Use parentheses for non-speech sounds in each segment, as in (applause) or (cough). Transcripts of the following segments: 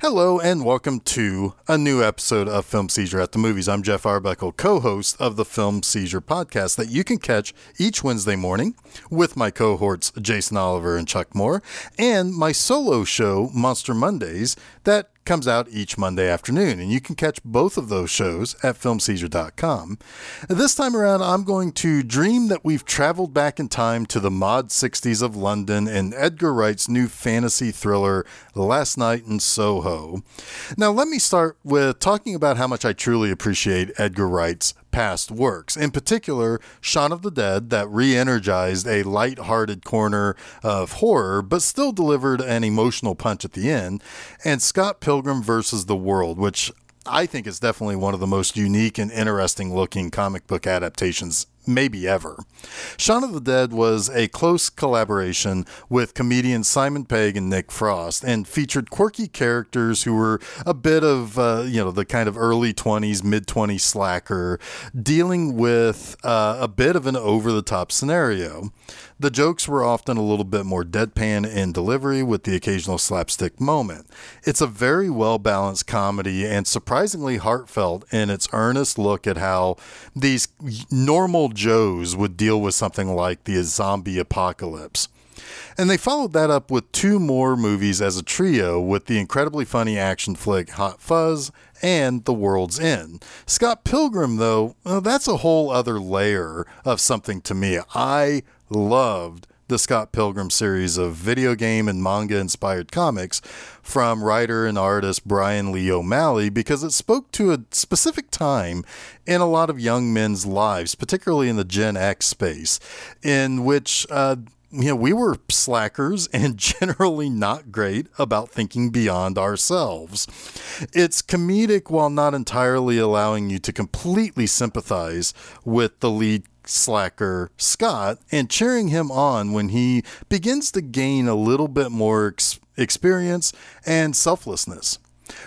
Hello and welcome to a new episode of Film Seizure at the Movies. I'm Jeff Arbuckle, co-host of the Film Seizure podcast that you can catch each Wednesday morning with my cohorts Jason Oliver and Chuck Moore, and my solo show Monster Mondays that comes out each Monday afternoon, and you can catch both of those shows at filmseizure.com. This time around, I'm going to dream that we've traveled back in time to the mod 60s of London and Edgar Wright's new fantasy thriller, Last Night in Soho. Now, let me start with talking about how much I truly appreciate Edgar Wright's past works. In particular, Shaun of the Dead, that re energized a light hearted corner of horror, but still delivered an emotional punch at the end, and Scott Pilgrim versus the World, which I think is definitely one of the most unique and interesting looking comic book adaptations maybe ever. Shaun of the Dead was a close collaboration with comedians Simon Pegg and Nick Frost and featured quirky characters who were a bit of, uh, you know, the kind of early 20s, mid 20s slacker, dealing with uh, a bit of an over the top scenario. The jokes were often a little bit more deadpan in delivery with the occasional slapstick moment. It's a very well balanced comedy and surprisingly heartfelt in its earnest look at how these normal Joes would deal with something like the zombie apocalypse. And they followed that up with two more movies as a trio with the incredibly funny action flick Hot Fuzz and The World's End. Scott Pilgrim, though, well, that's a whole other layer of something to me. I loved the Scott Pilgrim series of video game and manga inspired comics from writer and artist Bryan Lee O'Malley because it spoke to a specific time in a lot of young men's lives, particularly in the Gen X space, in which uh, you know, we were slackers (laughs) and generally not great about thinking beyond ourselves. It's comedic while not entirely allowing you to completely sympathize with the lead slacker Scott and cheering him on when he begins to gain a little bit more ex- experience and selflessness.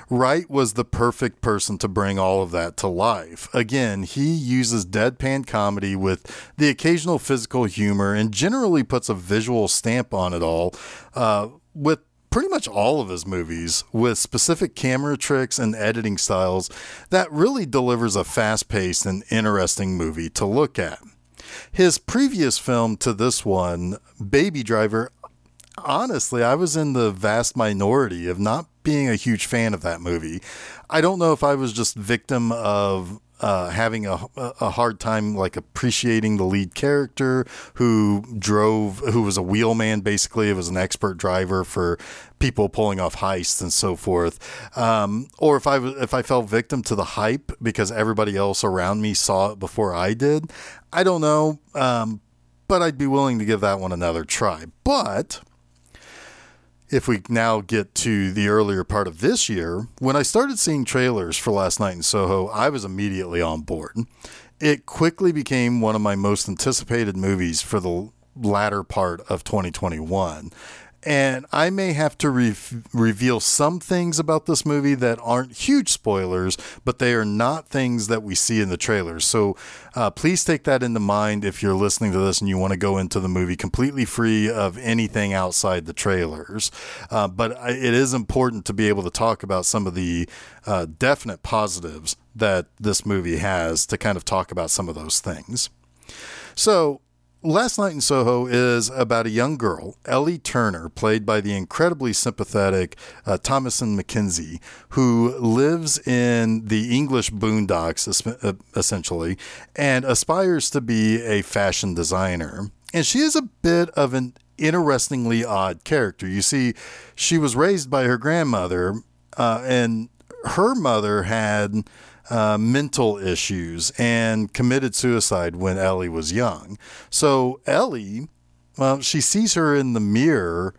Wright was the perfect person to bring all of that to life. Again, he uses deadpan comedy with the occasional physical humor and generally puts a visual stamp on it all uh, with pretty much all of his movies with specific camera tricks and editing styles that really delivers a fast paced and interesting movie to look at. His previous film to this one, Baby Driver, honestly, I was in the vast minority of not being a huge fan of that movie. I don't know if I was just victim of uh, having a, a hard time like appreciating the lead character who drove, who was a wheelman basically. It was an expert driver for people pulling off heists and so forth. Um, or if I if I fell victim to the hype because everybody else around me saw it before I did. I don't know, um, but I'd be willing to give that one another try. But if we now get to the earlier part of this year, when I started seeing trailers for Last Night in Soho, I was immediately on board. It quickly became one of my most anticipated movies for the latter part of 2021 and I may have to re- reveal some things about this movie that aren't huge spoilers, but they are not things that we see in the trailers. So uh, please take that into mind if you're listening to this and you want to go into the movie completely free of anything outside the trailers. Uh, but it is important to be able to talk about some of the uh, definite positives that this movie has to kind of talk about some of those things. So, Last Night in Soho is about a young girl, Ellie Turner, played by the incredibly sympathetic uh, Thomasin McKenzie, who lives in the English boondocks, uh, essentially, and aspires to be a fashion designer. And she is a bit of an interestingly odd character. You see, she was raised by her grandmother, uh, and her mother had uh, mental issues and committed suicide when Ellie was young. So Ellie, well, she sees her in the mirror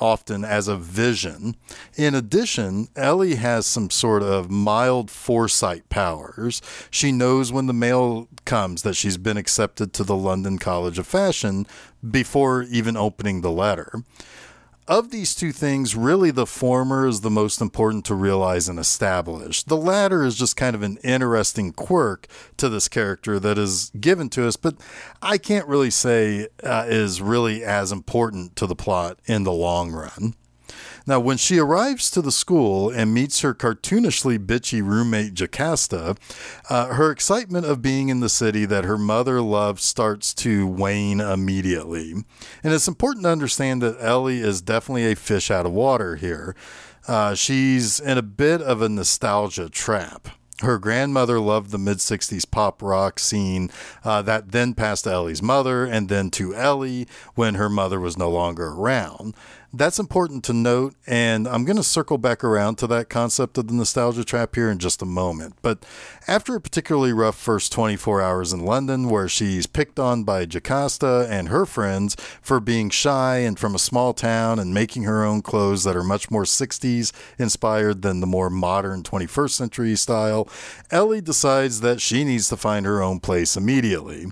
often as a vision. In addition, Ellie has some sort of mild foresight powers. She knows when the mail comes that she's been accepted to the London College of Fashion before even opening the letter of these two things, really the former is the most important to realize and establish. The latter is just kind of an interesting quirk to this character that is given to us, but I can't really say uh, is really as important to the plot in the long run. Now, when she arrives to the school and meets her cartoonishly bitchy roommate Jocasta, uh, her excitement of being in the city that her mother loved starts to wane immediately. And it's important to understand that Ellie is definitely a fish out of water here. Uh, she's in a bit of a nostalgia trap. Her grandmother loved the mid 60s pop rock scene uh, that then passed to Ellie's mother and then to Ellie when her mother was no longer around that's important to note. And I'm going to circle back around to that concept of the nostalgia trap here in just a moment. But after a particularly rough first 24 hours in London, where she's picked on by Jocasta and her friends for being shy and from a small town and making her own clothes that are much more 60s inspired than the more modern 21st century style, Ellie decides that she needs to find her own place immediately.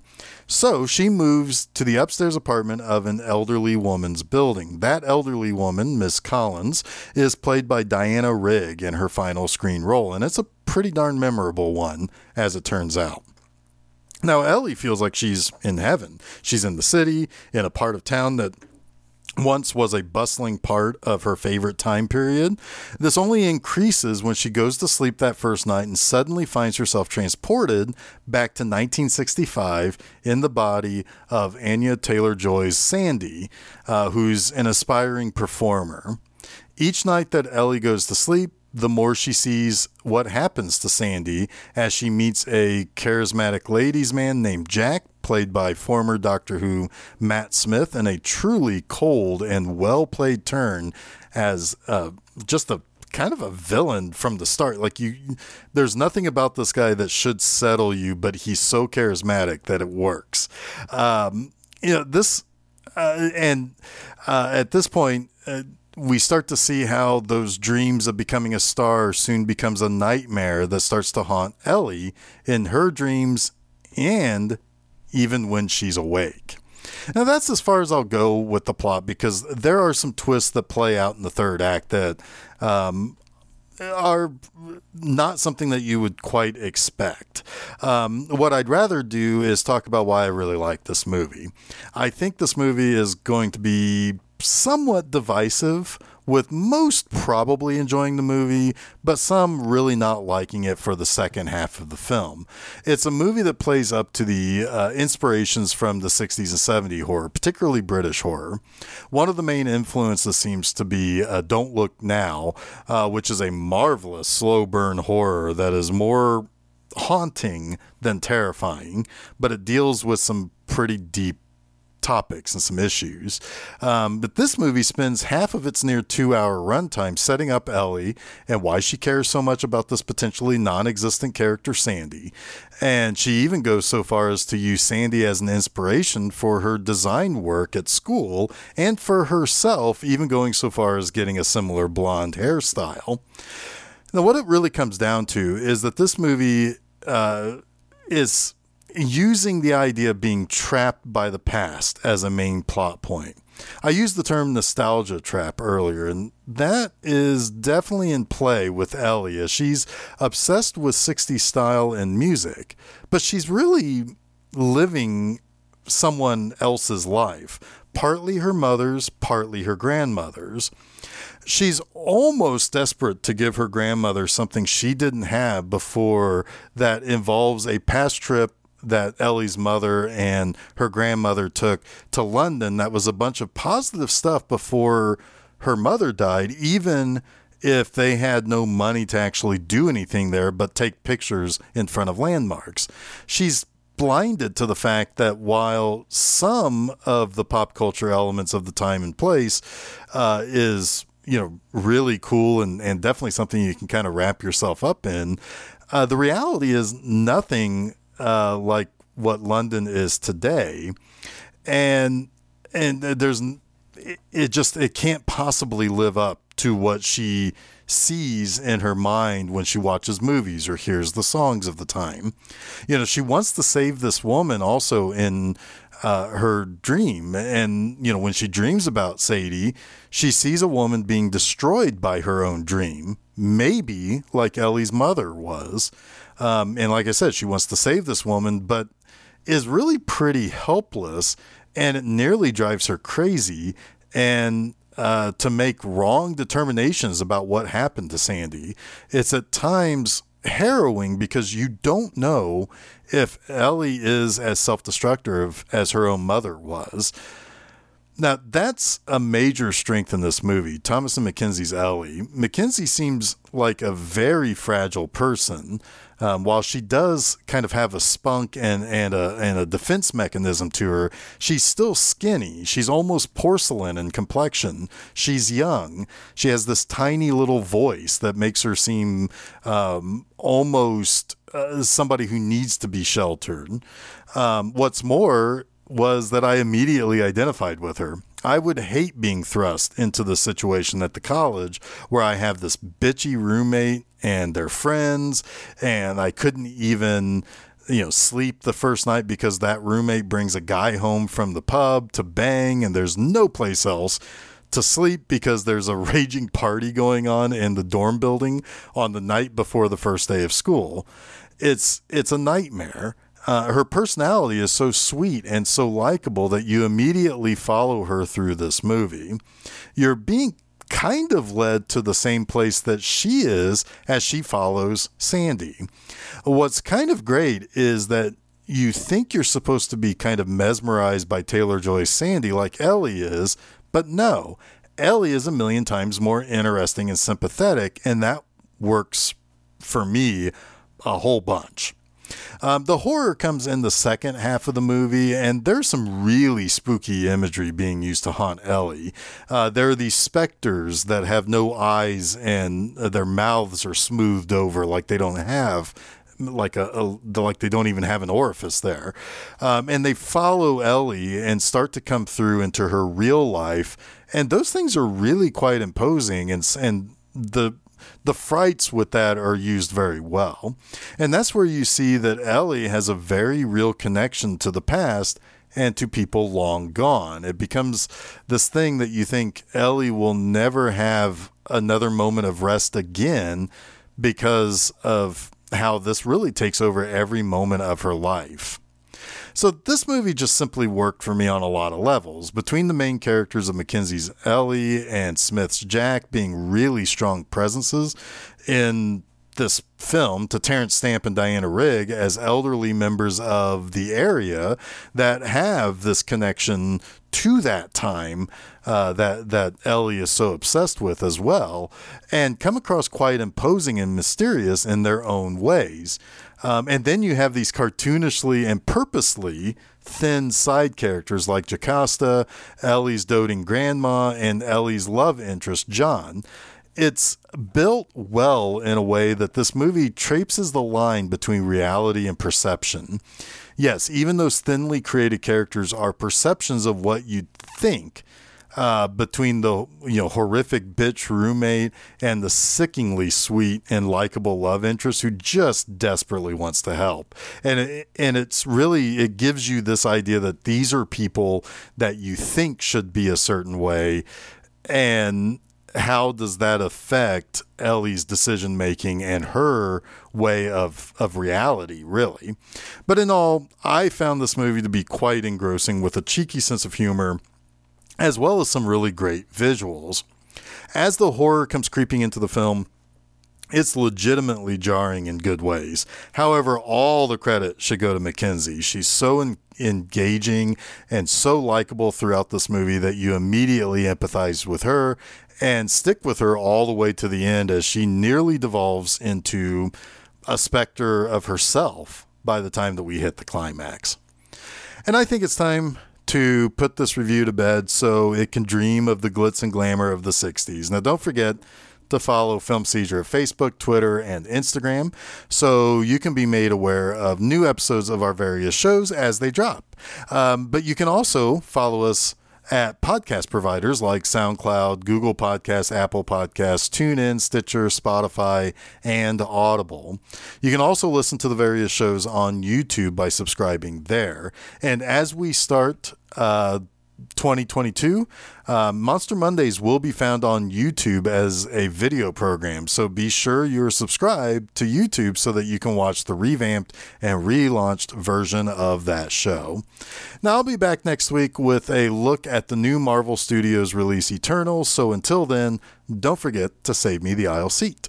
So she moves to the upstairs apartment of an elderly woman's building. That elderly woman, Miss Collins, is played by Diana Rigg in her final screen role, and it's a pretty darn memorable one, as it turns out. Now, Ellie feels like she's in heaven. She's in the city, in a part of town that once was a bustling part of her favorite time period. This only increases when she goes to sleep that first night and suddenly finds herself transported back to 1965 in the body of Anya Taylor Joy's Sandy, uh, who's an aspiring performer. Each night that Ellie goes to sleep, the more she sees what happens to Sandy as she meets a charismatic ladies' man named Jack, played by former Doctor Who Matt Smith, in a truly cold and well played turn as uh, just a kind of a villain from the start. Like you, there's nothing about this guy that should settle you, but he's so charismatic that it works. Um, you know this, uh, and uh, at this point. Uh, we start to see how those dreams of becoming a star soon becomes a nightmare that starts to haunt Ellie in her dreams and even when she's awake. Now, that's as far as I'll go with the plot because there are some twists that play out in the third act that um, are not something that you would quite expect. Um, what I'd rather do is talk about why I really like this movie. I think this movie is going to be somewhat divisive, with most probably enjoying the movie, but some really not liking it for the second half of the film. It's a movie that plays up to the uh, inspirations from the 60s and 70s horror, particularly British horror. One of the main influences seems to be uh, Don't Look Now, uh, which is a marvelous slow burn horror that is more haunting than terrifying, but it deals with some pretty deep topics and some issues. Um, but this movie spends half of its near two hour runtime setting up Ellie and why she cares so much about this potentially non existent character, Sandy. And she even goes so far as to use Sandy as an inspiration for her design work at school and for herself, even going so far as getting a similar blonde hairstyle. Now, what it really comes down to is that this movie uh, is using the idea of being trapped by the past as a main plot point. I used the term nostalgia trap earlier, and that is definitely in play with Ellie as she's obsessed with 60s style and music, but she's really living someone else's life, partly her mother's, partly her grandmother's. She's almost desperate to give her grandmother something she didn't have before that involves a past trip that Ellie's mother and her grandmother took to London that was a bunch of positive stuff before her mother died, even if they had no money to actually do anything there but take pictures in front of landmarks. She's blinded to the fact that while some of the pop culture elements of the time and place uh, is you know really cool and, and definitely something you can kind of wrap yourself up in uh, the reality is nothing uh, like what London is today, and and there's it, just it can't possibly live up to what she sees in her mind when she watches movies or hears the songs of the time. You know, she wants to save this woman also in uh, her dream. And, you know, when she dreams about Sadie, she sees a woman being destroyed by her own dream, maybe like Ellie's mother was. Um, and like I said, she wants to save this woman, but is really pretty helpless and it nearly drives her crazy. And uh, to make wrong determinations about what happened to Sandy. It's at times harrowing because you don't know if Ellie is as self destructive as her own mother was. Now, that's a major strength in this movie. Thomasin McKenzie's Ellie. McKenzie seems like a very fragile person. Um, while she does kind of have a spunk and, and, a, and a defense mechanism to her, she's still skinny. She's almost porcelain in complexion. She's young. She has this tiny little voice that makes her seem um, almost uh, somebody who needs to be sheltered. Um, what's more, was that I immediately identified with her. I would hate being thrust into the situation at the college where I have this bitchy roommate and their friends, and I couldn't even you know sleep the first night because that roommate brings a guy home from the pub to bang and there's no place else to sleep because there's a (laughs) raging party going on in the dorm building on the night before the first day of school. It's it's a nightmare uh, her personality is so sweet and so likable that you immediately follow her through this movie. You're being kind of led to the same place that she is as she follows Sandy. What's kind of great is that you think you're supposed to be kind of mesmerized by Taylor Joy's Sandy like Ellie is, but no, Ellie is a million times more interesting and sympathetic, and that works for me a whole bunch. Um, the horror comes in the second half of the movie, and there's some really spooky imagery being used to haunt Ellie. Uh, there are these specters that have no eyes and uh, their mouths are smoothed over like they don't have like a, a, like they don't even have an orifice there, um, and they follow Ellie and start to come through into her real life, and those things are really quite imposing, and and the the frights with that are used very well. And that's where you see that Ellie has a very real connection to the past and to people long gone. It becomes this thing that you think Ellie will never have another moment of rest again because of how this really takes over every moment of her life. So this movie just simply worked for me on a lot of levels. Between the main characters of McKenzie's Ellie and Smith's Jack being really strong presences in this film to Terence Stamp and Diana Rigg as elderly members of the area that have this connection to that time uh, that that Ellie is so obsessed with as well, and come across quite imposing and mysterious in their own ways. Um, and then you have these cartoonishly and purposely thin side characters like Jocasta, Ellie's doting grandma, and Ellie's love interest, John. It's built well in a way that this movie traipses the line between reality and perception. Yes, even those thinly created characters are perceptions of what you'd think, uh, between the you know horrific bitch roommate and the sickeningly sweet and likable love interest who just desperately wants to help. And it, and it's really it gives you this idea that these are people that you think should be a certain way, and how does that affect Ellie's decision making and her way of of reality really but in all I found this movie to be quite engrossing with a cheeky sense of humor as well as some really great visuals. As the horror comes creeping into the film, it's legitimately jarring in good ways. However, all the credit should go to McKenzie. She's so en- engaging and so likable throughout this movie that you immediately empathize with her and stick with her all the way to the end as she nearly devolves into a specter of herself by the time that we hit the climax. And I think it's time to put this review to bed so it can dream of the glitz and glamour of the 60s. Now, don't forget to follow Film Seizure at Facebook, Twitter, and Instagram so you can be made aware of new episodes of our various shows as they drop. Um, but you can also follow us at podcast providers like SoundCloud, Google Podcasts, Apple Podcasts, TuneIn, Stitcher, Spotify, and Audible. You can also listen to the various shows on YouTube by subscribing there. And as we start uh, 2022, uh, Monster Mondays will be found on YouTube as a video program. So be sure you're subscribed to YouTube so that you can watch the revamped and relaunched version of that show. Now, I'll be back next week with a look at the new Marvel Studios release Eternals. So until then, don't forget to save me the aisle seat.